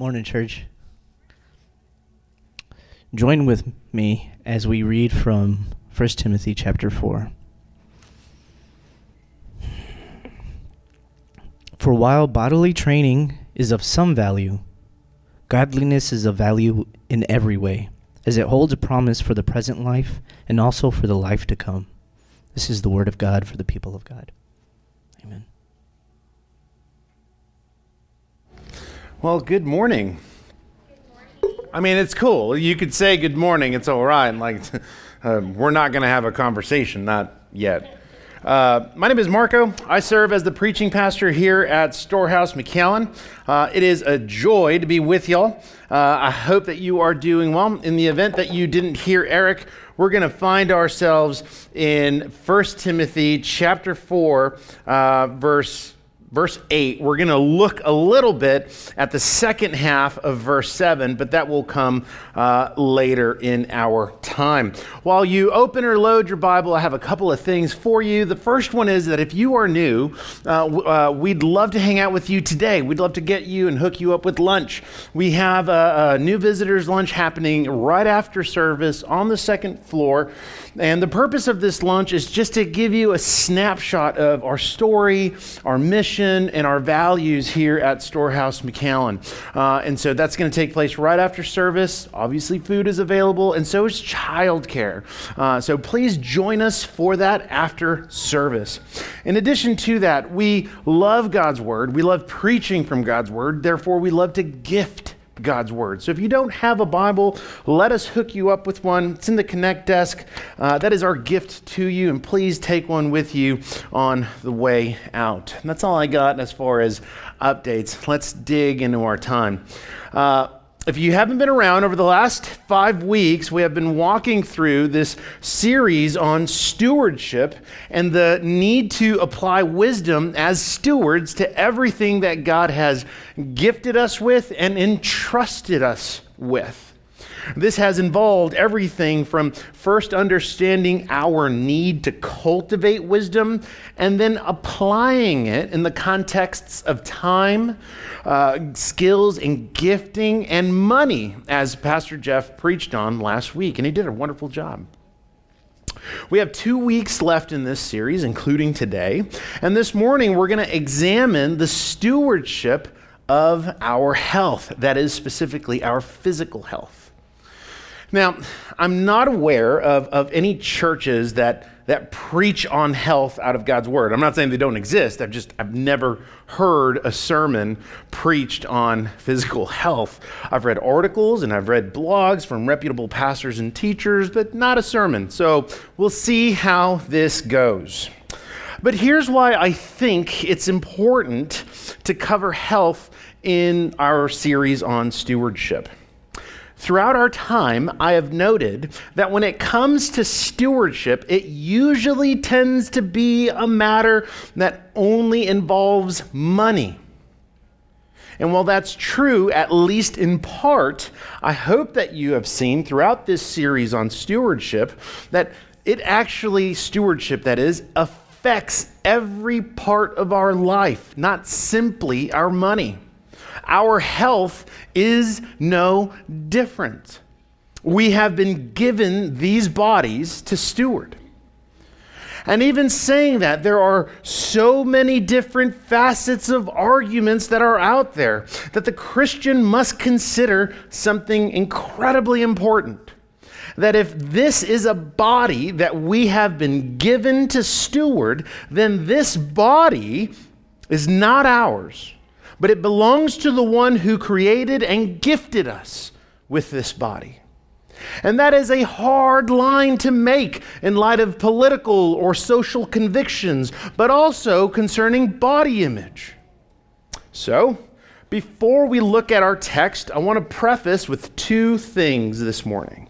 Morning, church. Join with me as we read from 1 Timothy chapter 4. For while bodily training is of some value, godliness is of value in every way, as it holds a promise for the present life and also for the life to come. This is the word of God for the people of God. Amen. Well, good morning. I mean, it's cool. You could say good morning. It's all right. Like, uh, we're not going to have a conversation, not yet. Uh, my name is Marco. I serve as the preaching pastor here at Storehouse McAllen. Uh, it is a joy to be with y'all. Uh, I hope that you are doing well. In the event that you didn't hear Eric, we're going to find ourselves in 1 Timothy chapter 4, uh, verse verse 8, we're going to look a little bit at the second half of verse 7, but that will come uh, later in our time. While you open or load your Bible, I have a couple of things for you. The first one is that if you are new, uh, uh, we'd love to hang out with you today. We'd love to get you and hook you up with lunch. We have a, a new visitors' lunch happening right after service on the second floor. And the purpose of this lunch is just to give you a snapshot of our story, our mission, and our values here at Storehouse McAllen. Uh, and so that's going to take place right after service. Obviously, food is available, and so is childcare. Uh, so please join us for that after service. In addition to that, we love God's Word. We love preaching from God's Word. Therefore, we love to gift God's Word. So if you don't have a Bible, let us hook you up with one. It's in the Connect desk. Uh, that is our gift to you, and please take one with you on the way out. And that's all I got as far as updates. Let's dig into our time. Uh, if you haven't been around over the last five weeks, we have been walking through this series on stewardship and the need to apply wisdom as stewards to everything that God has gifted us with and entrusted us with. This has involved everything from first understanding our need to cultivate wisdom and then applying it in the contexts of time, uh, skills, and gifting and money, as Pastor Jeff preached on last week. And he did a wonderful job. We have two weeks left in this series, including today. And this morning, we're going to examine the stewardship of our health, that is, specifically our physical health. Now, I'm not aware of, of any churches that, that preach on health out of God's word. I'm not saying they don't exist. I've just I've never heard a sermon preached on physical health. I've read articles and I've read blogs from reputable pastors and teachers, but not a sermon. So we'll see how this goes. But here's why I think it's important to cover health in our series on stewardship. Throughout our time, I have noted that when it comes to stewardship, it usually tends to be a matter that only involves money. And while that's true, at least in part, I hope that you have seen throughout this series on stewardship that it actually, stewardship that is, affects every part of our life, not simply our money our health is no different. We have been given these bodies to steward. And even saying that, there are so many different facets of arguments that are out there that the Christian must consider something incredibly important. That if this is a body that we have been given to steward, then this body is not ours but it belongs to the one who created and gifted us with this body. And that is a hard line to make in light of political or social convictions, but also concerning body image. So, before we look at our text, I want to preface with two things this morning.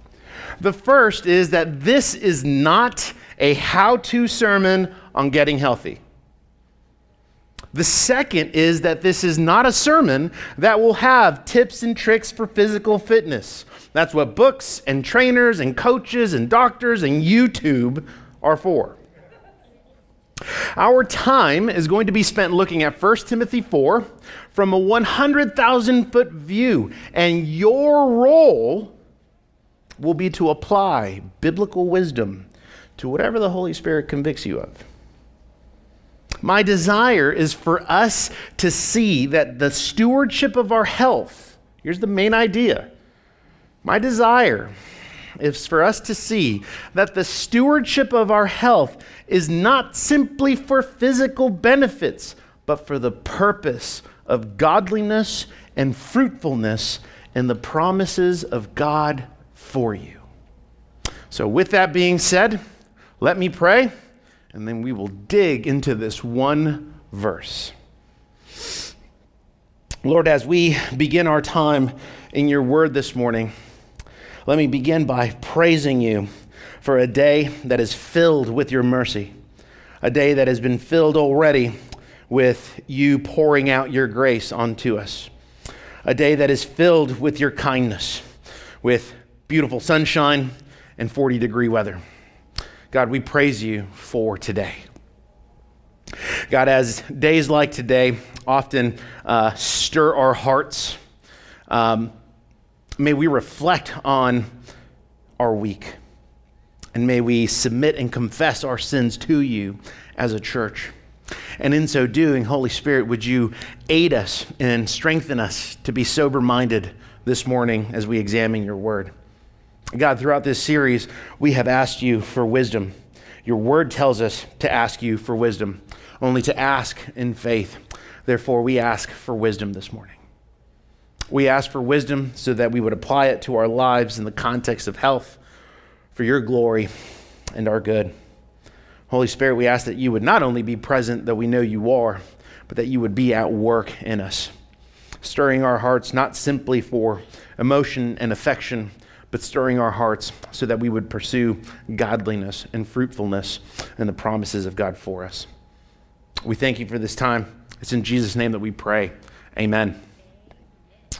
The first is that this is not a how to sermon on getting healthy. The second is that this is not a sermon that will have tips and tricks for physical fitness. That's what books and trainers and coaches and doctors and YouTube are for. Our time is going to be spent looking at 1 Timothy 4 from a 100,000 foot view, and your role will be to apply biblical wisdom to whatever the Holy Spirit convicts you of. My desire is for us to see that the stewardship of our health, here's the main idea. My desire is for us to see that the stewardship of our health is not simply for physical benefits, but for the purpose of godliness and fruitfulness and the promises of God for you. So, with that being said, let me pray, and then we will dig into this one verse. Lord, as we begin our time in your word this morning, let me begin by praising you for a day that is filled with your mercy, a day that has been filled already with you pouring out your grace onto us, a day that is filled with your kindness, with beautiful sunshine and 40 degree weather. God, we praise you for today. God, as days like today often uh, stir our hearts, um, may we reflect on our week. And may we submit and confess our sins to you as a church. And in so doing, Holy Spirit, would you aid us and strengthen us to be sober minded this morning as we examine your word? God, throughout this series, we have asked you for wisdom. Your word tells us to ask you for wisdom, only to ask in faith. Therefore, we ask for wisdom this morning. We ask for wisdom so that we would apply it to our lives in the context of health for your glory and our good. Holy Spirit, we ask that you would not only be present, though we know you are, but that you would be at work in us, stirring our hearts not simply for emotion and affection, but stirring our hearts so that we would pursue godliness and fruitfulness and the promises of God for us. We thank you for this time. It's in Jesus' name that we pray. Amen.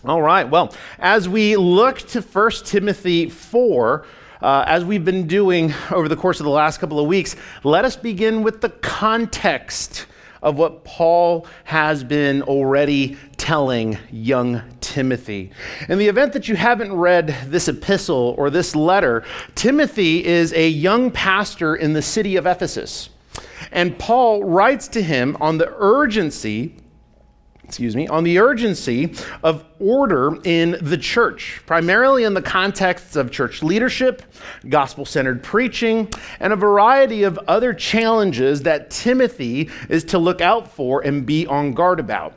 All right. Well, as we look to 1 Timothy 4, uh, as we've been doing over the course of the last couple of weeks, let us begin with the context of what Paul has been already telling young Timothy. In the event that you haven't read this epistle or this letter, Timothy is a young pastor in the city of Ephesus. And Paul writes to him on the urgency excuse me, on the urgency of order in the church, primarily in the contexts of church leadership, gospel centered preaching, and a variety of other challenges that Timothy is to look out for and be on guard about.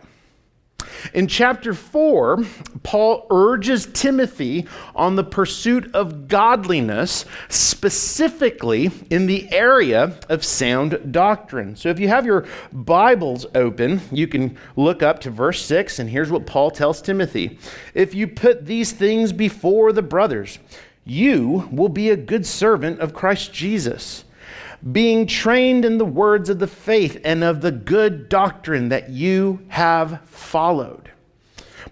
In chapter 4, Paul urges Timothy on the pursuit of godliness, specifically in the area of sound doctrine. So if you have your Bibles open, you can look up to verse 6, and here's what Paul tells Timothy If you put these things before the brothers, you will be a good servant of Christ Jesus being trained in the words of the faith and of the good doctrine that you have followed.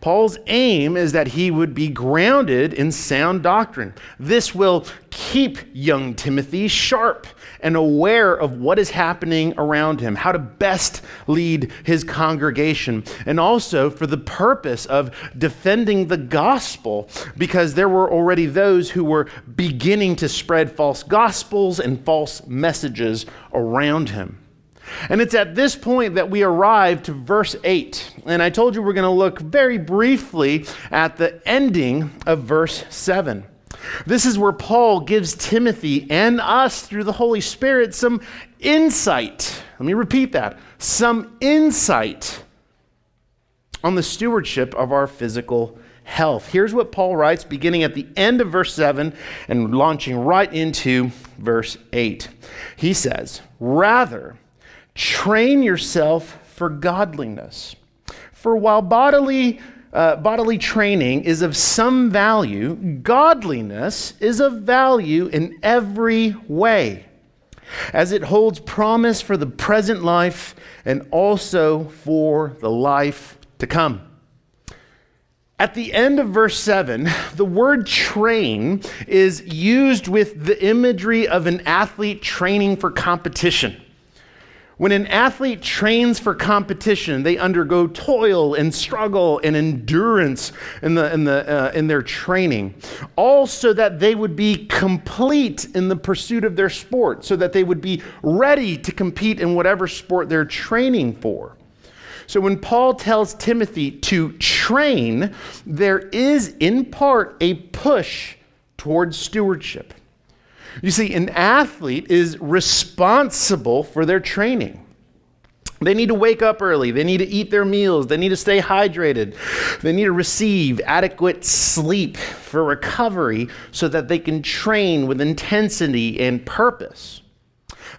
Paul's aim is that he would be grounded in sound doctrine. This will keep young Timothy sharp and aware of what is happening around him, how to best lead his congregation, and also for the purpose of defending the gospel, because there were already those who were beginning to spread false gospels and false messages around him. And it's at this point that we arrive to verse 8. And I told you we're going to look very briefly at the ending of verse 7. This is where Paul gives Timothy and us through the Holy Spirit some insight. Let me repeat that some insight on the stewardship of our physical health. Here's what Paul writes beginning at the end of verse 7 and launching right into verse 8. He says, Rather, Train yourself for godliness. For while bodily, uh, bodily training is of some value, godliness is of value in every way, as it holds promise for the present life and also for the life to come. At the end of verse 7, the word train is used with the imagery of an athlete training for competition When an athlete trains for competition, they undergo toil and struggle and endurance in, the, in, the, uh, in their training, all so that they would be complete in the pursuit of their sport, so that they would be ready to compete in whatever sport they're training for. So when Paul tells Timothy to train, there is in part a push towards stewardship. You see, an athlete is responsible for their training. They need to wake up early. They need to eat their meals. They need to stay hydrated. They need to receive adequate sleep for recovery so that they can train with intensity and purpose.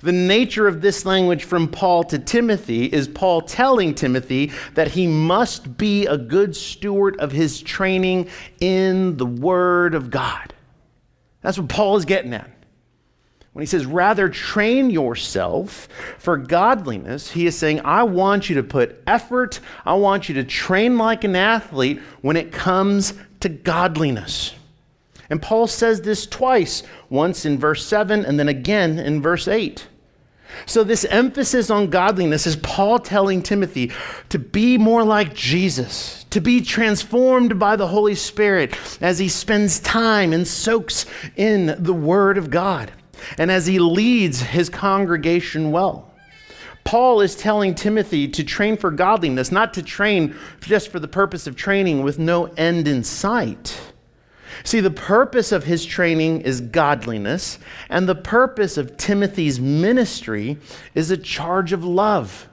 The nature of this language from Paul to Timothy is Paul telling Timothy that he must be a good steward of his training in the Word of God. That's what Paul is getting at. When he says, rather train yourself for godliness, he is saying, I want you to put effort, I want you to train like an athlete when it comes to godliness. And Paul says this twice, once in verse 7 and then again in verse 8. So, this emphasis on godliness is Paul telling Timothy to be more like Jesus, to be transformed by the Holy Spirit as he spends time and soaks in the Word of God and as he leads his congregation well. Paul is telling Timothy to train for godliness, not to train just for the purpose of training with no end in sight. See, the purpose of his training is godliness, and the purpose of Timothy's ministry is a charge of love.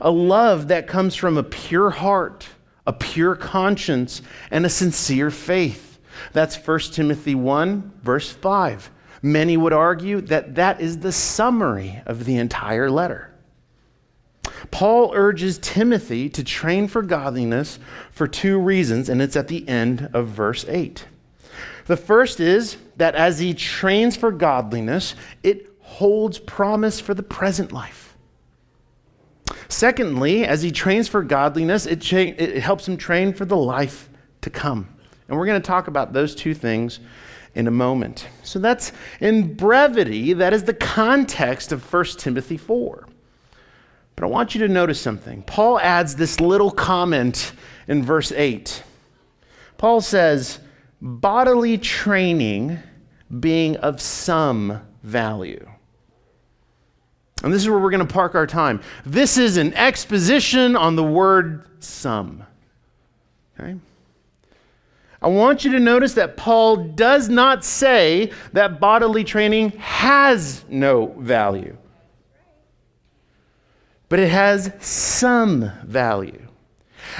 A love that comes from a pure heart, a pure conscience, and a sincere faith. That's 1 Timothy 1, verse 5. Many would argue that that is the summary of the entire letter. Paul urges Timothy to train for godliness for two reasons, and it's at the end of verse 8. The first is that as he trains for godliness, it holds promise for the present life. Secondly, as he trains for godliness, it, cha- it helps him train for the life to come. And we're going to talk about those two things in a moment. So that's in brevity, that is the context of 1 Timothy 4. But I want you to notice something. Paul adds this little comment in verse 8. Paul says, bodily training being of some value. And this is where we're going to park our time. This is an exposition on the word some. Okay? I want you to notice that Paul does not say that bodily training has no value, but it has some value.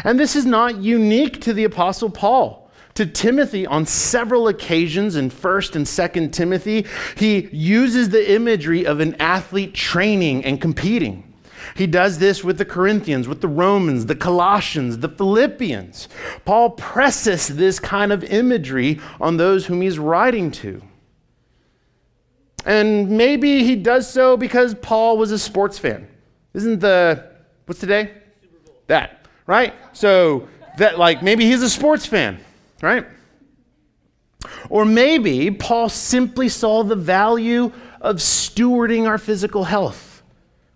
And this is not unique to the Apostle Paul. To Timothy, on several occasions in 1st and 2nd Timothy, he uses the imagery of an athlete training and competing. He does this with the Corinthians, with the Romans, the Colossians, the Philippians. Paul presses this kind of imagery on those whom he's writing to. And maybe he does so because Paul was a sports fan. Isn't the, what's today? That, right? So, that, like, maybe he's a sports fan, right? Or maybe Paul simply saw the value of stewarding our physical health.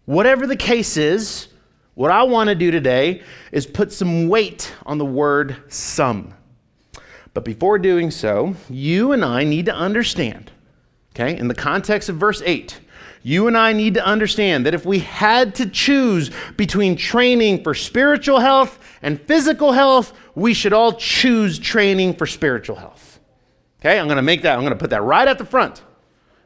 Whatever the case is, what I want to do today is put some weight on the word some. But before doing so, you and I need to understand, okay, in the context of verse 8, you and I need to understand that if we had to choose between training for spiritual health and physical health, we should all choose training for spiritual health. Okay, I'm going to make that, I'm going to put that right at the front.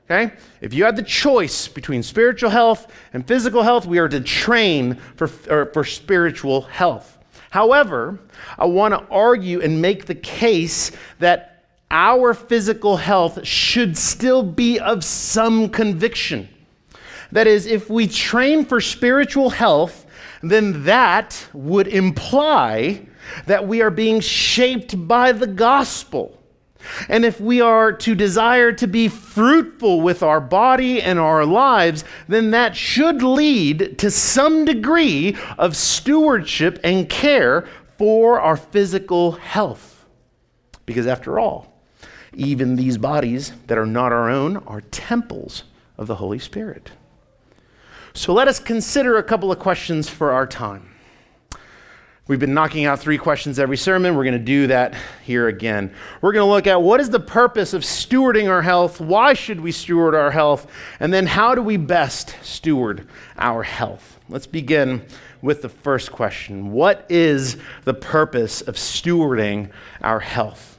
Okay? If you had the choice between spiritual health and physical health, we are to train for, for spiritual health. However, I want to argue and make the case that our physical health should still be of some conviction. That is, if we train for spiritual health, then that would imply that we are being shaped by the gospel. And if we are to desire to be fruitful with our body and our lives, then that should lead to some degree of stewardship and care for our physical health. Because after all, even these bodies that are not our own are temples of the Holy Spirit. So let us consider a couple of questions for our time. We've been knocking out three questions every sermon. We're going to do that here again. We're going to look at what is the purpose of stewarding our health? Why should we steward our health? And then how do we best steward our health? Let's begin with the first question What is the purpose of stewarding our health?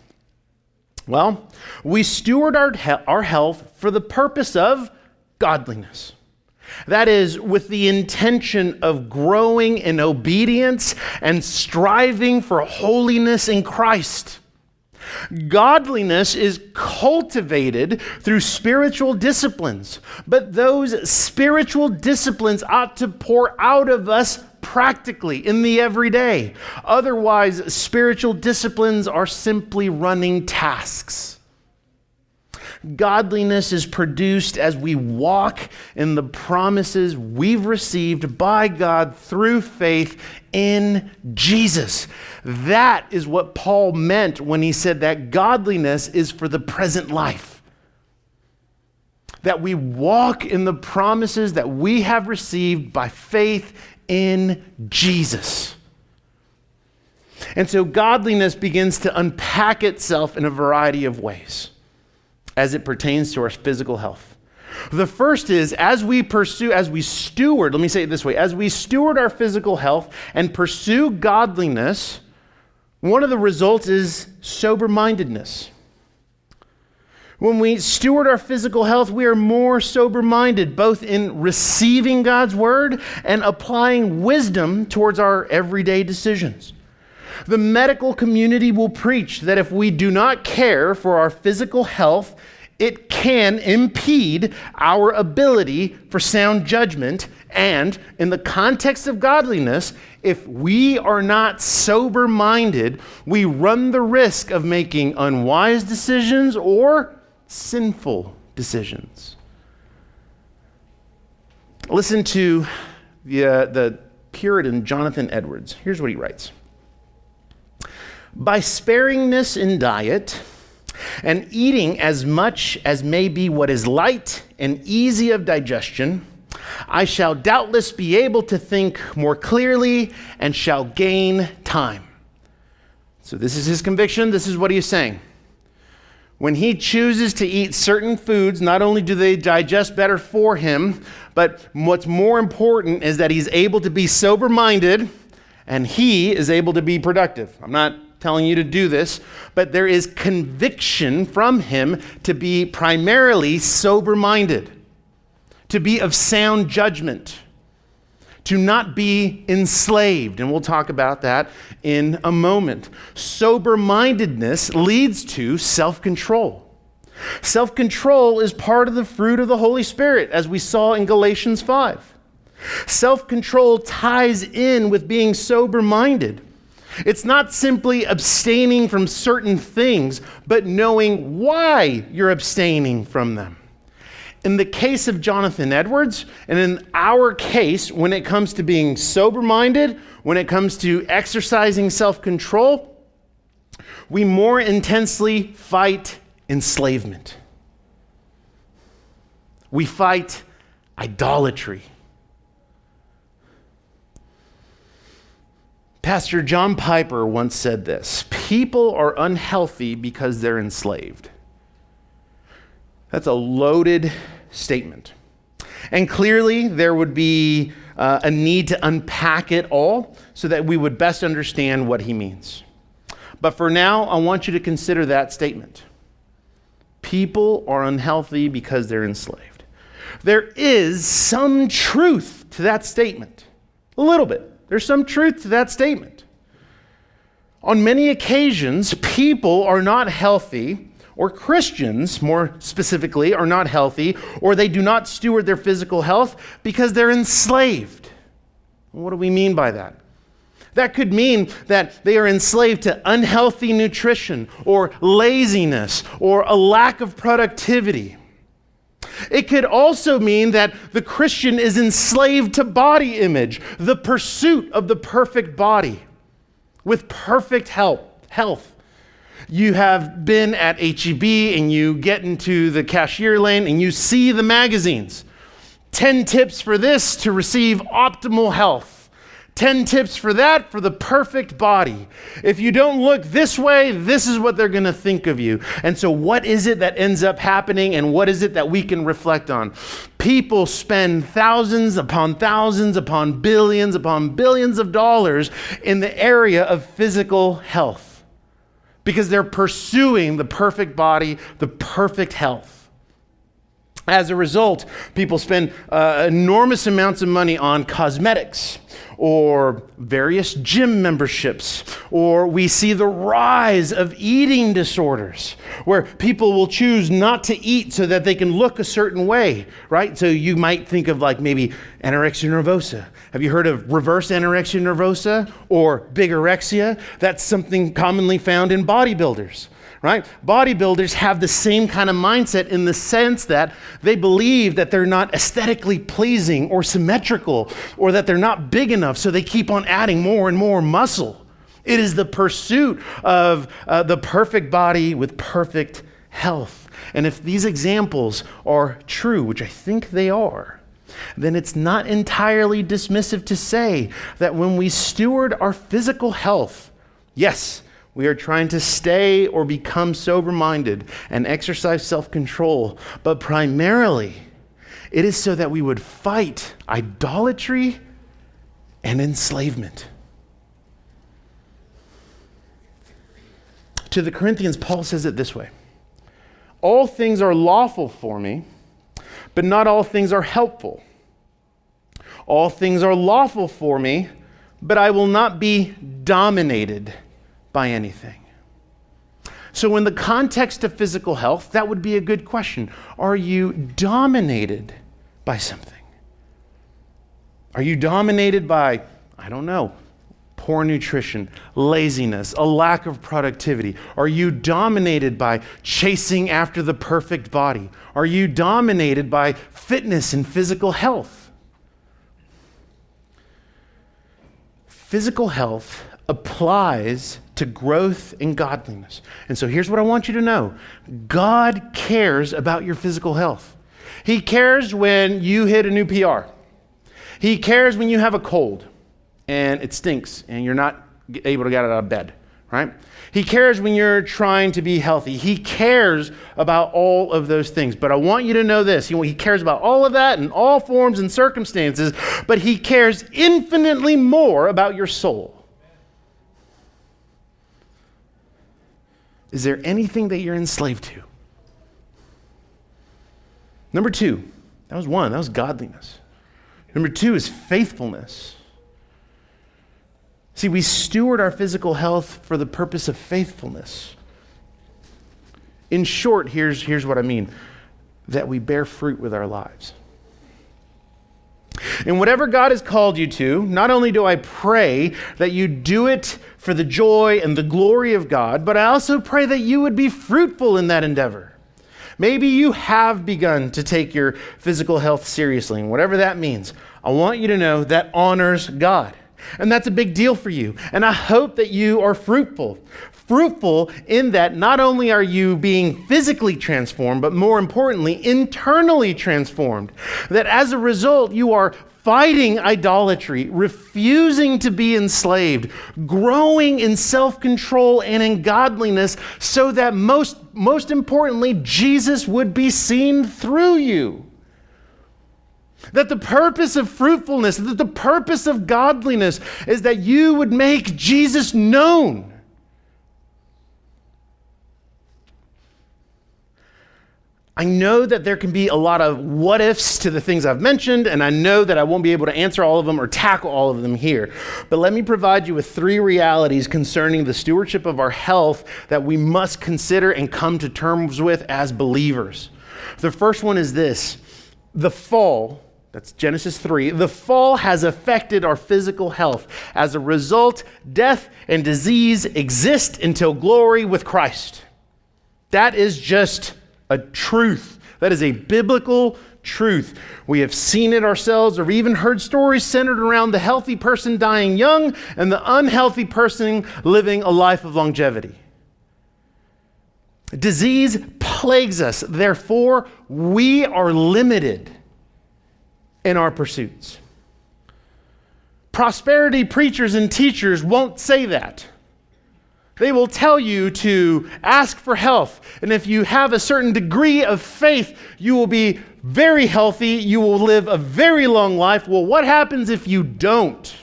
Well, we steward our, our health for the purpose of godliness. That is, with the intention of growing in obedience and striving for holiness in Christ. Godliness is cultivated through spiritual disciplines, but those spiritual disciplines ought to pour out of us practically in the everyday. Otherwise, spiritual disciplines are simply running tasks. Godliness is produced as we walk in the promises we've received by God through faith in Jesus. That is what Paul meant when he said that godliness is for the present life. That we walk in the promises that we have received by faith in Jesus. And so godliness begins to unpack itself in a variety of ways as it pertains to our physical health. The first is as we pursue, as we steward, let me say it this way as we steward our physical health and pursue godliness, one of the results is sober mindedness. When we steward our physical health, we are more sober minded, both in receiving God's word and applying wisdom towards our everyday decisions. The medical community will preach that if we do not care for our physical health, it can impede our ability for sound judgment. And in the context of godliness, if we are not sober minded, we run the risk of making unwise decisions or sinful decisions. Listen to the, uh, the Puritan Jonathan Edwards. Here's what he writes By sparingness in diet, and eating as much as may be what is light and easy of digestion, I shall doubtless be able to think more clearly and shall gain time. So, this is his conviction. This is what he is saying. When he chooses to eat certain foods, not only do they digest better for him, but what's more important is that he's able to be sober minded and he is able to be productive. I'm not telling you to do this, but there is conviction from him to be primarily sober minded, to be of sound judgment, to not be enslaved. And we'll talk about that in a moment. Sober mindedness leads to self control. Self control is part of the fruit of the Holy Spirit, as we saw in Galatians 5. Self control ties in with being sober minded. It's not simply abstaining from certain things, but knowing why you're abstaining from them. In the case of Jonathan Edwards, and in our case, when it comes to being sober minded, when it comes to exercising self control, we more intensely fight enslavement. We fight idolatry. Pastor John Piper once said this People are unhealthy because they're enslaved. That's a loaded statement. And clearly, there would be uh, a need to unpack it all so that we would best understand what he means. But for now, I want you to consider that statement. People are unhealthy because they're enslaved. There is some truth to that statement, a little bit. There's some truth to that statement. On many occasions, people are not healthy, or Christians, more specifically, are not healthy, or they do not steward their physical health because they're enslaved. What do we mean by that? That could mean that they are enslaved to unhealthy nutrition, or laziness, or a lack of productivity. It could also mean that the Christian is enslaved to body image, the pursuit of the perfect body with perfect health. health. You have been at HEB and you get into the cashier lane and you see the magazines. 10 tips for this to receive optimal health. 10 tips for that for the perfect body. If you don't look this way, this is what they're going to think of you. And so, what is it that ends up happening, and what is it that we can reflect on? People spend thousands upon thousands upon billions upon billions of dollars in the area of physical health because they're pursuing the perfect body, the perfect health. As a result, people spend uh, enormous amounts of money on cosmetics or various gym memberships, or we see the rise of eating disorders where people will choose not to eat so that they can look a certain way, right? So you might think of like maybe anorexia nervosa. Have you heard of reverse anorexia nervosa or bigorexia? That's something commonly found in bodybuilders right? Bodybuilders have the same kind of mindset in the sense that they believe that they're not aesthetically pleasing or symmetrical or that they're not big enough, so they keep on adding more and more muscle. It is the pursuit of uh, the perfect body with perfect health. And if these examples are true, which I think they are, then it's not entirely dismissive to say that when we steward our physical health, yes, we are trying to stay or become sober minded and exercise self control, but primarily it is so that we would fight idolatry and enslavement. To the Corinthians, Paul says it this way All things are lawful for me, but not all things are helpful. All things are lawful for me, but I will not be dominated by anything. So, in the context of physical health, that would be a good question. Are you dominated by something? Are you dominated by, I don't know, poor nutrition, laziness, a lack of productivity? Are you dominated by chasing after the perfect body? Are you dominated by fitness and physical health? Physical health applies to growth in godliness. And so here's what I want you to know God cares about your physical health. He cares when you hit a new PR, He cares when you have a cold and it stinks and you're not able to get out of bed, right? He cares when you're trying to be healthy. He cares about all of those things. But I want you to know this He cares about all of that in all forms and circumstances, but He cares infinitely more about your soul. Is there anything that you're enslaved to? Number two, that was one, that was godliness. Number two is faithfulness. See, we steward our physical health for the purpose of faithfulness. In short, here's, here's what I mean that we bear fruit with our lives. And whatever God has called you to, not only do I pray that you do it for the joy and the glory of God, but I also pray that you would be fruitful in that endeavor. Maybe you have begun to take your physical health seriously, and whatever that means, I want you to know that honors God. And that's a big deal for you. And I hope that you are fruitful. Fruitful in that not only are you being physically transformed, but more importantly, internally transformed. That as a result, you are fighting idolatry, refusing to be enslaved, growing in self control and in godliness, so that most, most importantly, Jesus would be seen through you. That the purpose of fruitfulness, that the purpose of godliness is that you would make Jesus known. I know that there can be a lot of what ifs to the things I've mentioned, and I know that I won't be able to answer all of them or tackle all of them here. But let me provide you with three realities concerning the stewardship of our health that we must consider and come to terms with as believers. The first one is this the fall that's Genesis 3. The fall has affected our physical health. As a result, death and disease exist until glory with Christ. That is just a truth. That is a biblical truth. We have seen it ourselves or even heard stories centered around the healthy person dying young and the unhealthy person living a life of longevity. Disease plagues us. Therefore, we are limited in our pursuits. Prosperity preachers and teachers won't say that. They will tell you to ask for health. And if you have a certain degree of faith, you will be very healthy. You will live a very long life. Well, what happens if you don't?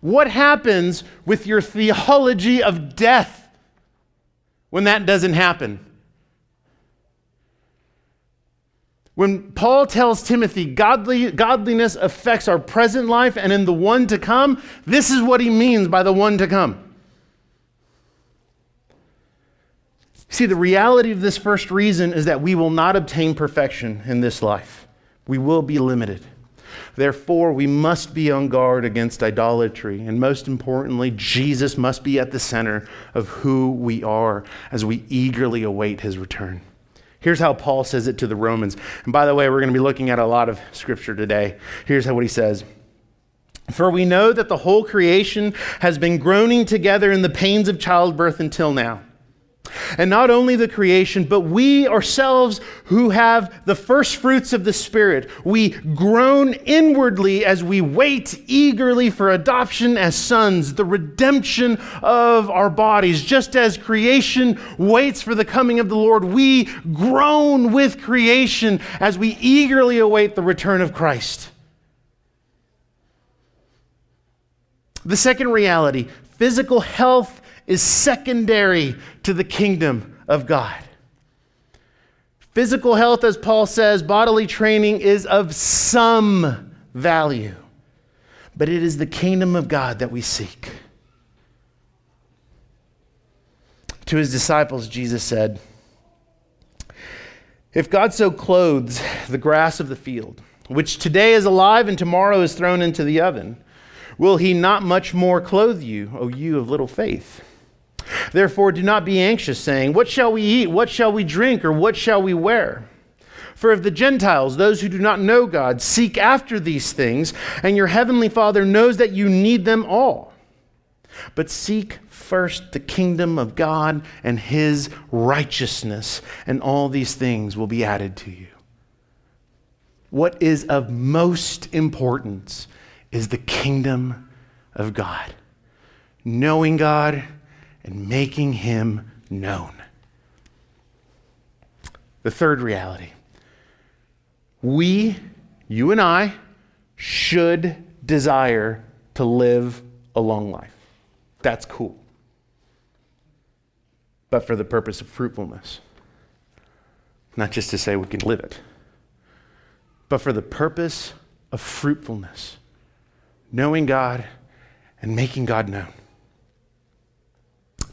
What happens with your theology of death when that doesn't happen? When Paul tells Timothy, Godly, godliness affects our present life and in the one to come, this is what he means by the one to come. See, the reality of this first reason is that we will not obtain perfection in this life. We will be limited. Therefore, we must be on guard against idolatry. And most importantly, Jesus must be at the center of who we are as we eagerly await his return. Here's how Paul says it to the Romans. And by the way, we're going to be looking at a lot of scripture today. Here's what he says. For we know that the whole creation has been groaning together in the pains of childbirth until now. And not only the creation, but we ourselves who have the first fruits of the Spirit, we groan inwardly as we wait eagerly for adoption as sons, the redemption of our bodies. Just as creation waits for the coming of the Lord, we groan with creation as we eagerly await the return of Christ. The second reality physical health is secondary to the kingdom of God. Physical health, as Paul says, bodily training is of some value, but it is the kingdom of God that we seek. To his disciples, Jesus said, If God so clothes the grass of the field, which today is alive and tomorrow is thrown into the oven, will he not much more clothe you, O you of little faith? Therefore, do not be anxious, saying, What shall we eat? What shall we drink? Or what shall we wear? For if the Gentiles, those who do not know God, seek after these things, and your heavenly Father knows that you need them all, but seek first the kingdom of God and his righteousness, and all these things will be added to you. What is of most importance is the kingdom of God. Knowing God and making him known. The third reality we, you and I, should desire to live a long life. That's cool. But for the purpose of fruitfulness. Not just to say we can live it, but for the purpose of fruitfulness, knowing God and making God known.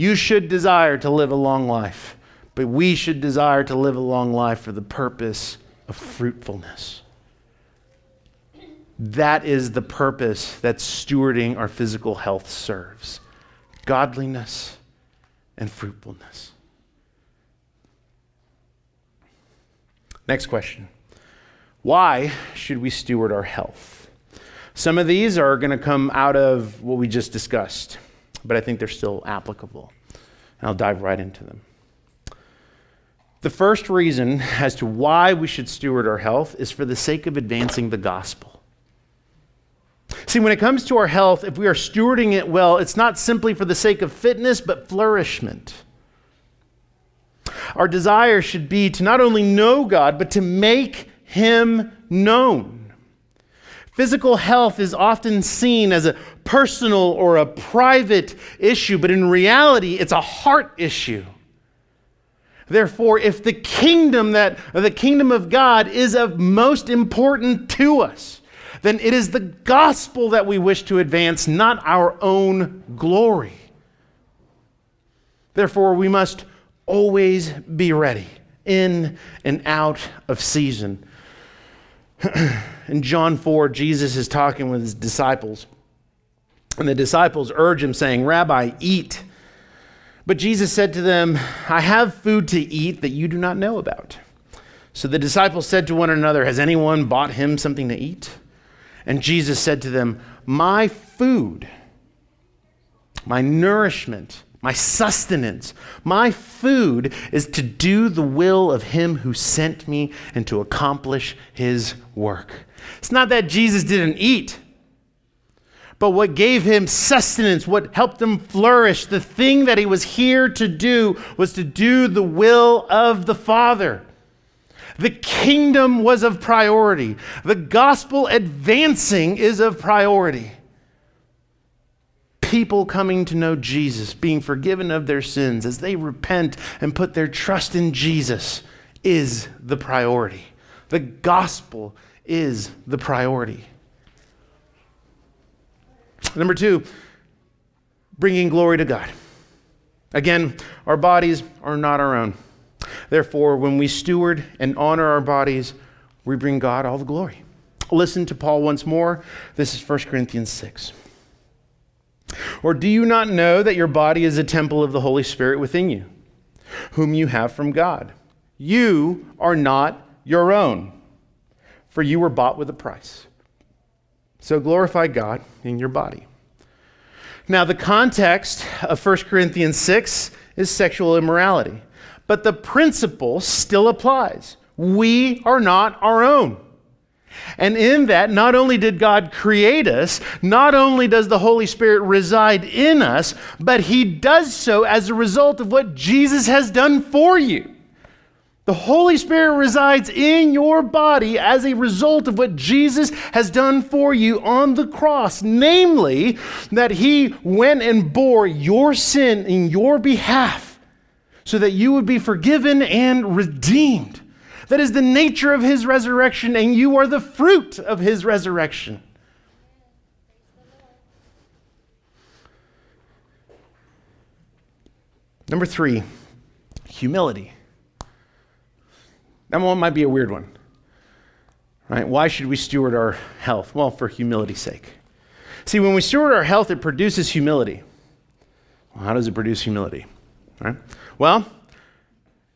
You should desire to live a long life, but we should desire to live a long life for the purpose of fruitfulness. That is the purpose that stewarding our physical health serves godliness and fruitfulness. Next question Why should we steward our health? Some of these are going to come out of what we just discussed but I think they're still applicable. And I'll dive right into them. The first reason as to why we should steward our health is for the sake of advancing the gospel. See, when it comes to our health, if we are stewarding it well, it's not simply for the sake of fitness, but flourishment. Our desire should be to not only know God, but to make Him known. Physical health is often seen as a personal or a private issue, but in reality, it's a heart issue. Therefore, if the kingdom that the kingdom of God is of most important to us, then it is the gospel that we wish to advance, not our own glory. Therefore, we must always be ready in and out of season. In John 4, Jesus is talking with his disciples. And the disciples urge him, saying, Rabbi, eat. But Jesus said to them, I have food to eat that you do not know about. So the disciples said to one another, Has anyone bought him something to eat? And Jesus said to them, My food, my nourishment, my sustenance, my food is to do the will of him who sent me and to accomplish his work. It's not that Jesus didn't eat, but what gave him sustenance, what helped him flourish, the thing that he was here to do was to do the will of the Father. The kingdom was of priority. The gospel advancing is of priority people coming to know Jesus, being forgiven of their sins as they repent and put their trust in Jesus is the priority. The gospel is the priority. Number two, bringing glory to God. Again, our bodies are not our own. Therefore, when we steward and honor our bodies, we bring God all the glory. Listen to Paul once more. This is 1 Corinthians 6. Or do you not know that your body is a temple of the Holy Spirit within you, whom you have from God? You are not your own, for you were bought with a price. So glorify God in your body. Now, the context of 1 Corinthians 6 is sexual immorality, but the principle still applies. We are not our own. And in that, not only did God create us, not only does the Holy Spirit reside in us, but He does so as a result of what Jesus has done for you. The Holy Spirit resides in your body as a result of what Jesus has done for you on the cross, namely, that He went and bore your sin in your behalf so that you would be forgiven and redeemed. That is the nature of his resurrection, and you are the fruit of his resurrection. Number three, humility. That one might be a weird one. Right? Why should we steward our health? Well, for humility's sake. See, when we steward our health, it produces humility. Well, how does it produce humility? Right? Well,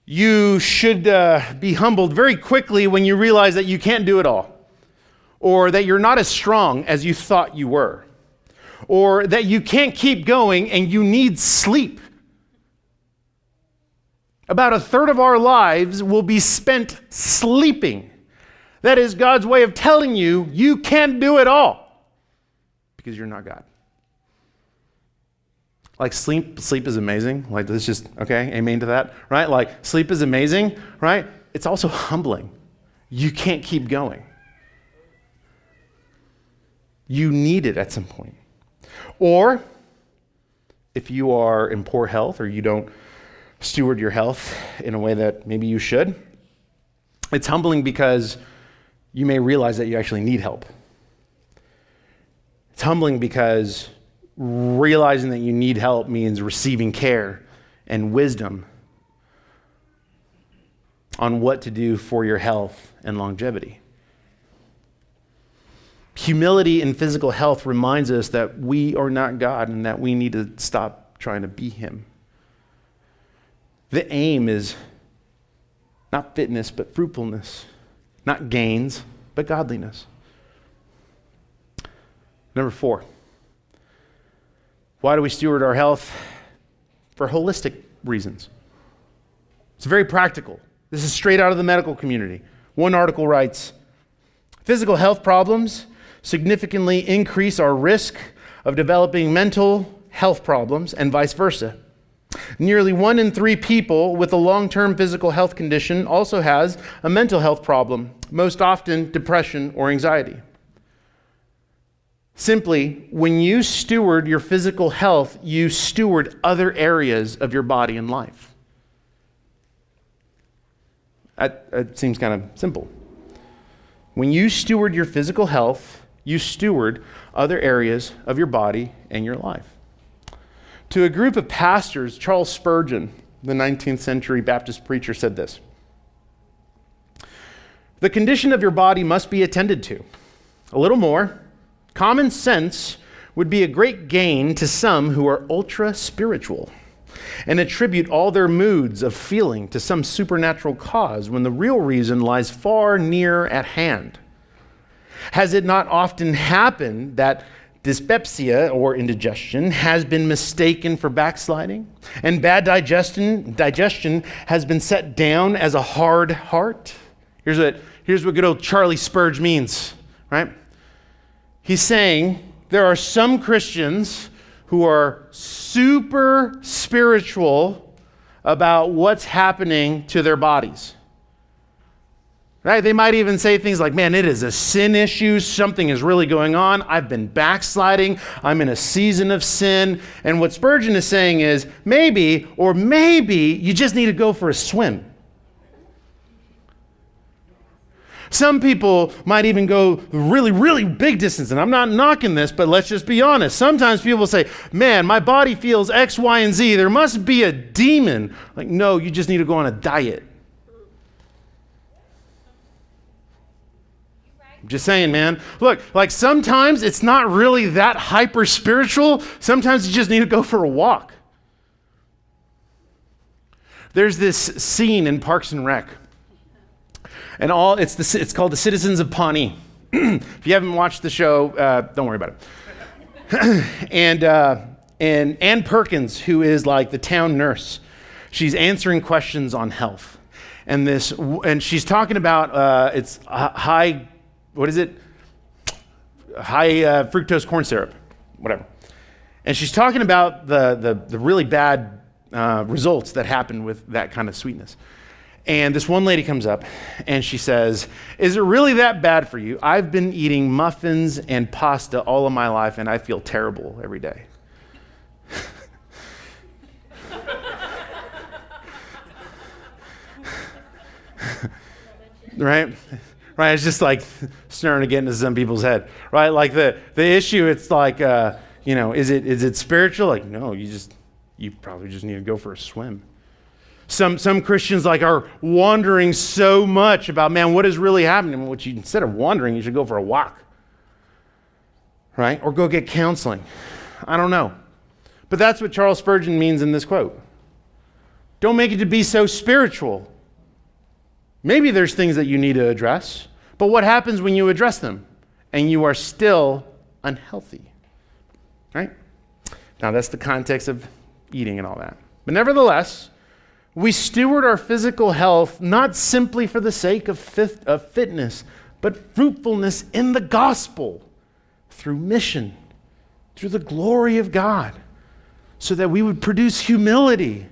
you should uh, be humbled very quickly when you realize that you can't do it all, or that you're not as strong as you thought you were, or that you can't keep going and you need sleep. About a third of our lives will be spent sleeping. That is God's way of telling you you can't do it all because you're not God. Like sleep, sleep is amazing. Like let's just okay, amen to that, right? Like sleep is amazing, right? It's also humbling. You can't keep going. You need it at some point. Or if you are in poor health or you don't steward your health in a way that maybe you should, it's humbling because you may realize that you actually need help. It's humbling because realizing that you need help means receiving care and wisdom on what to do for your health and longevity. Humility in physical health reminds us that we are not God and that we need to stop trying to be Him. The aim is not fitness, but fruitfulness, not gains, but godliness. Number four. Why do we steward our health? For holistic reasons. It's very practical. This is straight out of the medical community. One article writes Physical health problems significantly increase our risk of developing mental health problems and vice versa. Nearly one in three people with a long term physical health condition also has a mental health problem, most often depression or anxiety. Simply, when you steward your physical health, you steward other areas of your body and life. That, that seems kind of simple. When you steward your physical health, you steward other areas of your body and your life. To a group of pastors, Charles Spurgeon, the 19th century Baptist preacher, said this The condition of your body must be attended to. A little more, common sense would be a great gain to some who are ultra spiritual and attribute all their moods of feeling to some supernatural cause when the real reason lies far near at hand. Has it not often happened that dyspepsia or indigestion has been mistaken for backsliding, and bad digestion, digestion has been set down as a hard heart? Here's what, here's what good old Charlie Spurge means, right? He's saying there are some Christians who are super spiritual about what's happening to their bodies. Right? They might even say things like, man, it is a sin issue. Something is really going on. I've been backsliding. I'm in a season of sin. And what Spurgeon is saying is maybe, or maybe, you just need to go for a swim. Some people might even go really, really big distance. And I'm not knocking this, but let's just be honest. Sometimes people say, man, my body feels X, Y, and Z. There must be a demon. Like, no, you just need to go on a diet. I'm just saying, man. Look, like sometimes it's not really that hyper spiritual. Sometimes you just need to go for a walk. There's this scene in Parks and Rec. And all it's, the, it's called The Citizens of Pawnee. if you haven't watched the show, uh, don't worry about it. and, uh, and Ann Perkins, who is like the town nurse, she's answering questions on health. And this, and she's talking about uh, it's high what is it? High uh, fructose corn syrup, whatever. And she's talking about the, the, the really bad uh, results that happen with that kind of sweetness. And this one lady comes up and she says, Is it really that bad for you? I've been eating muffins and pasta all of my life and I feel terrible every day. right? right? It's just like starting to get into some people's head, right? Like the, the issue, it's like, uh, you know, is it, is it spiritual? Like, no, you just, you probably just need to go for a swim. Some, some Christians like are wondering so much about, man, what is really happening? Which you, instead of wondering, you should go for a walk, right? Or go get counseling. I don't know. But that's what Charles Spurgeon means in this quote. Don't make it to be so spiritual Maybe there's things that you need to address, but what happens when you address them and you are still unhealthy? Right? Now, that's the context of eating and all that. But nevertheless, we steward our physical health not simply for the sake of, fit, of fitness, but fruitfulness in the gospel through mission, through the glory of God, so that we would produce humility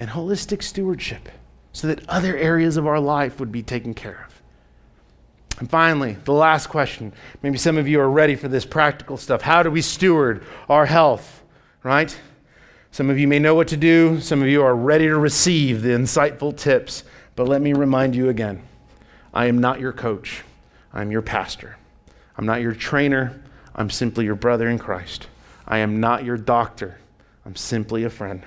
and holistic stewardship so that other areas of our life would be taken care of. And finally, the last question. Maybe some of you are ready for this practical stuff. How do we steward our health, right? Some of you may know what to do, some of you are ready to receive the insightful tips. But let me remind you again I am not your coach, I'm your pastor. I'm not your trainer, I'm simply your brother in Christ. I am not your doctor, I'm simply a friend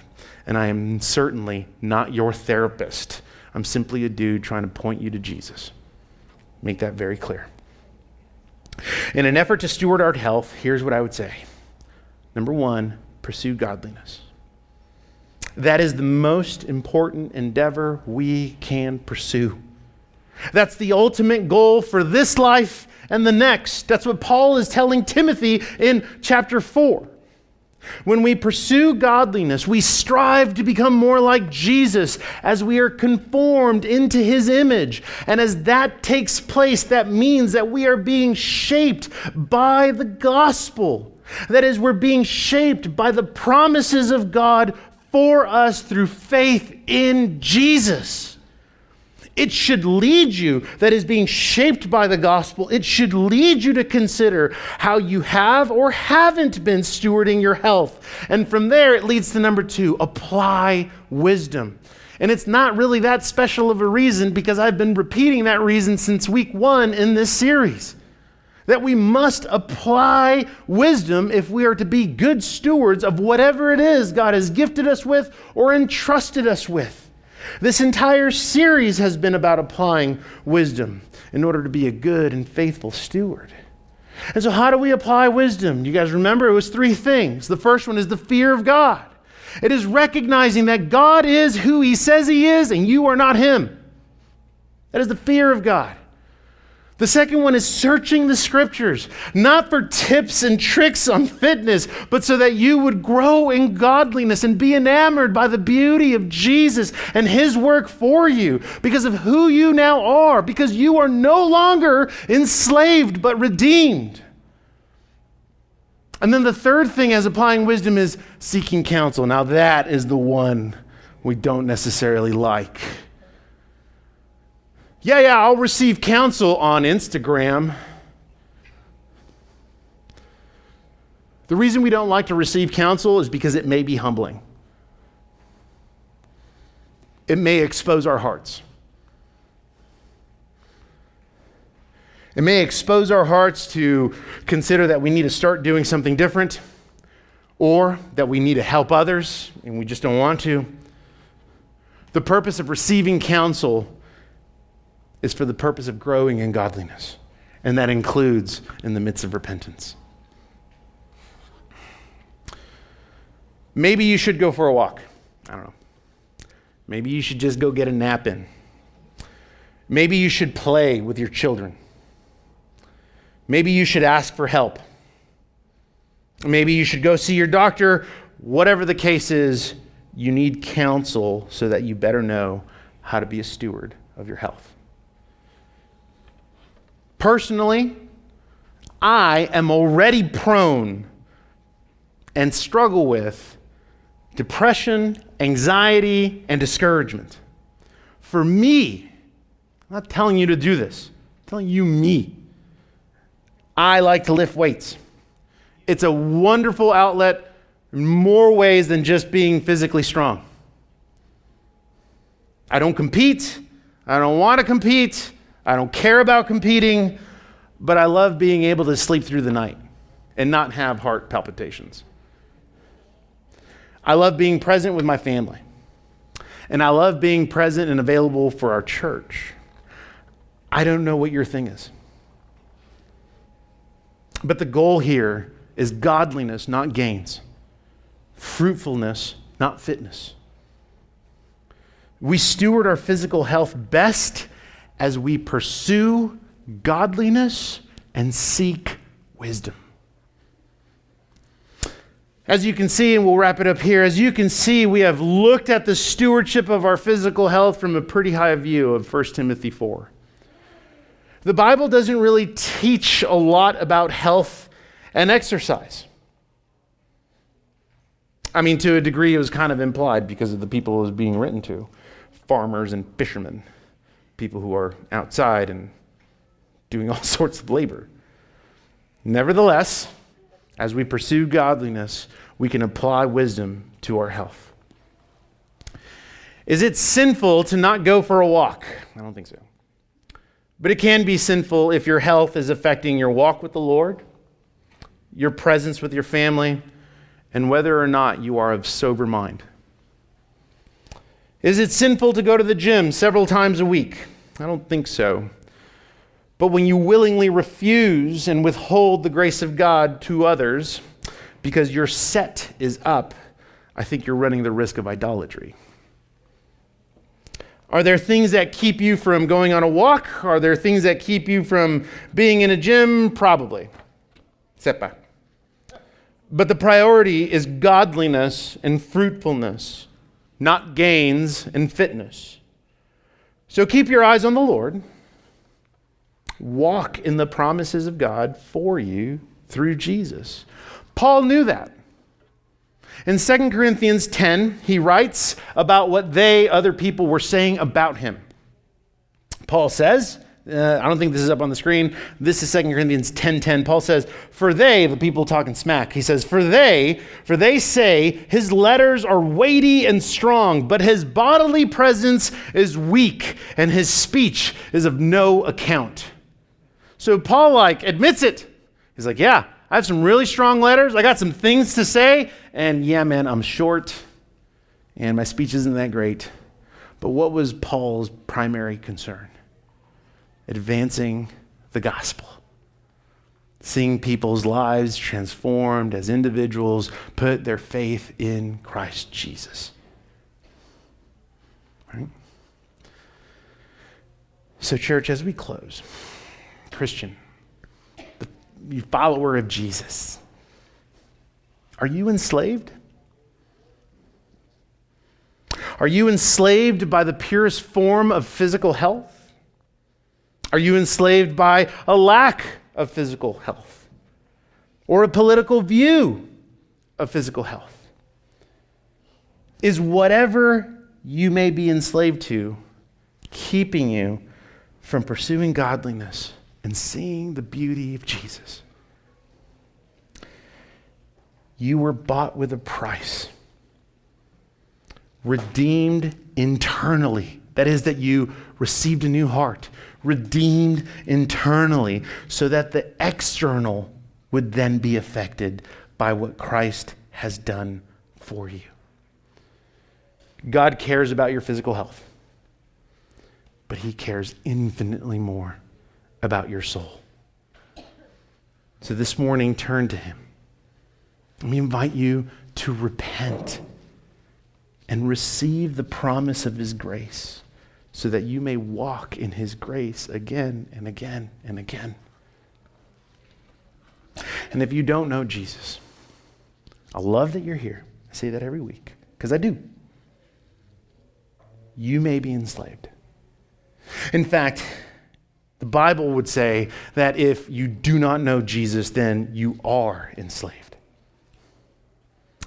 and I am certainly not your therapist. I'm simply a dude trying to point you to Jesus. Make that very clear. In an effort to steward our health, here's what I would say. Number one, pursue godliness. That is the most important endeavor we can pursue. That's the ultimate goal for this life and the next. That's what Paul is telling Timothy in chapter 4. When we pursue godliness, we strive to become more like Jesus as we are conformed into his image. And as that takes place, that means that we are being shaped by the gospel. That is, we're being shaped by the promises of God for us through faith in Jesus. It should lead you, that is being shaped by the gospel, it should lead you to consider how you have or haven't been stewarding your health. And from there, it leads to number two apply wisdom. And it's not really that special of a reason because I've been repeating that reason since week one in this series. That we must apply wisdom if we are to be good stewards of whatever it is God has gifted us with or entrusted us with. This entire series has been about applying wisdom in order to be a good and faithful steward. And so, how do we apply wisdom? You guys remember it was three things. The first one is the fear of God, it is recognizing that God is who He says He is and you are not Him. That is the fear of God. The second one is searching the scriptures, not for tips and tricks on fitness, but so that you would grow in godliness and be enamored by the beauty of Jesus and his work for you because of who you now are, because you are no longer enslaved but redeemed. And then the third thing as applying wisdom is seeking counsel. Now, that is the one we don't necessarily like. Yeah, yeah, I'll receive counsel on Instagram. The reason we don't like to receive counsel is because it may be humbling. It may expose our hearts. It may expose our hearts to consider that we need to start doing something different or that we need to help others and we just don't want to. The purpose of receiving counsel is for the purpose of growing in godliness, and that includes in the midst of repentance. Maybe you should go for a walk. I don't know. Maybe you should just go get a nap in. Maybe you should play with your children. Maybe you should ask for help. Maybe you should go see your doctor. Whatever the case is, you need counsel so that you better know how to be a steward of your health. Personally, I am already prone and struggle with depression, anxiety, and discouragement. For me, I'm not telling you to do this, I'm telling you me. I like to lift weights. It's a wonderful outlet in more ways than just being physically strong. I don't compete. I don't want to compete. I don't care about competing, but I love being able to sleep through the night and not have heart palpitations. I love being present with my family. And I love being present and available for our church. I don't know what your thing is. But the goal here is godliness, not gains, fruitfulness, not fitness. We steward our physical health best as we pursue godliness and seek wisdom. As you can see, and we'll wrap it up here, as you can see, we have looked at the stewardship of our physical health from a pretty high view of 1 Timothy 4. The Bible doesn't really teach a lot about health and exercise. I mean, to a degree, it was kind of implied because of the people it was being written to farmers and fishermen people who are outside and doing all sorts of labor. Nevertheless, as we pursue godliness, we can apply wisdom to our health. Is it sinful to not go for a walk? I don't think so. But it can be sinful if your health is affecting your walk with the Lord, your presence with your family, and whether or not you are of sober mind. Is it sinful to go to the gym several times a week? I don't think so. But when you willingly refuse and withhold the grace of God to others because your set is up, I think you're running the risk of idolatry. Are there things that keep you from going on a walk? Are there things that keep you from being in a gym? Probably. Sepa. But the priority is godliness and fruitfulness, not gains and fitness. So keep your eyes on the Lord. Walk in the promises of God for you through Jesus. Paul knew that. In 2 Corinthians 10, he writes about what they, other people, were saying about him. Paul says, uh, I don't think this is up on the screen. This is 2 Corinthians 10:10. 10. Paul says, "For they, the people talking smack, he says, for they, for they say his letters are weighty and strong, but his bodily presence is weak and his speech is of no account." So Paul like admits it. He's like, "Yeah, I have some really strong letters. I got some things to say, and yeah, man, I'm short and my speech isn't that great." But what was Paul's primary concern? Advancing the gospel. Seeing people's lives transformed as individuals put their faith in Christ Jesus. Right? So, church, as we close, Christian, the follower of Jesus, are you enslaved? Are you enslaved by the purest form of physical health? Are you enslaved by a lack of physical health or a political view of physical health? Is whatever you may be enslaved to keeping you from pursuing godliness and seeing the beauty of Jesus? You were bought with a price redeemed internally. That is, that you received a new heart, redeemed internally, so that the external would then be affected by what Christ has done for you. God cares about your physical health, but He cares infinitely more about your soul. So this morning, turn to Him. Me invite you to repent and receive the promise of His grace so that you may walk in His grace again and again and again. And if you don't know Jesus, I love that you're here. I say that every week because I do. You may be enslaved. In fact, the Bible would say that if you do not know Jesus, then you are enslaved.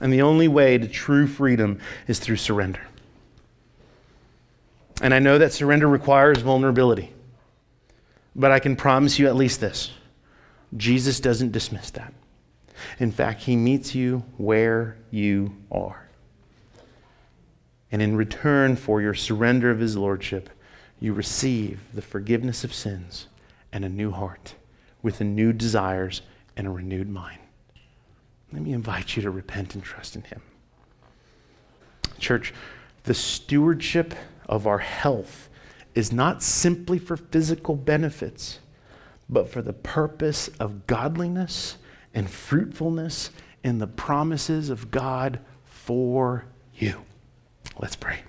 And the only way to true freedom is through surrender. And I know that surrender requires vulnerability. But I can promise you at least this Jesus doesn't dismiss that. In fact, he meets you where you are. And in return for your surrender of his lordship, you receive the forgiveness of sins and a new heart with new desires and a renewed mind. Let me invite you to repent and trust in Him. Church, the stewardship of our health is not simply for physical benefits, but for the purpose of godliness and fruitfulness in the promises of God for you. Let's pray.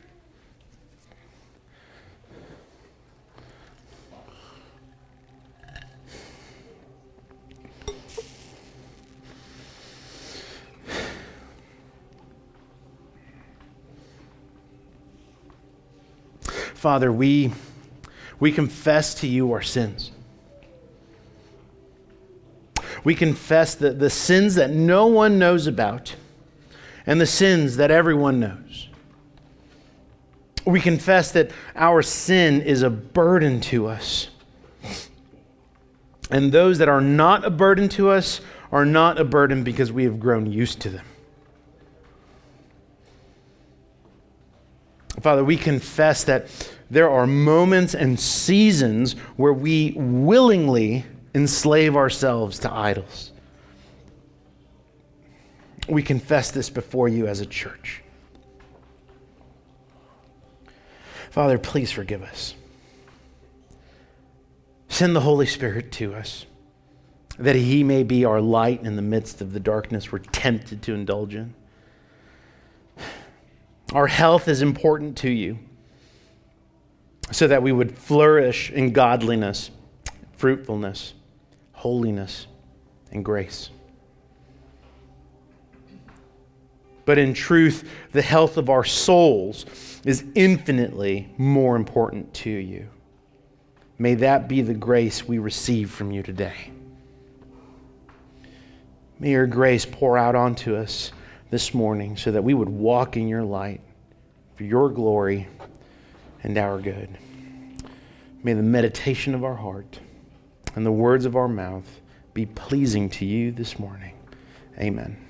Father, we, we confess to you our sins. We confess the, the sins that no one knows about and the sins that everyone knows. We confess that our sin is a burden to us. And those that are not a burden to us are not a burden because we have grown used to them. Father, we confess that there are moments and seasons where we willingly enslave ourselves to idols. We confess this before you as a church. Father, please forgive us. Send the Holy Spirit to us that he may be our light in the midst of the darkness we're tempted to indulge in. Our health is important to you so that we would flourish in godliness, fruitfulness, holiness, and grace. But in truth, the health of our souls is infinitely more important to you. May that be the grace we receive from you today. May your grace pour out onto us this morning so that we would walk in your light for your glory and our good. May the meditation of our heart and the words of our mouth be pleasing to you this morning. Amen.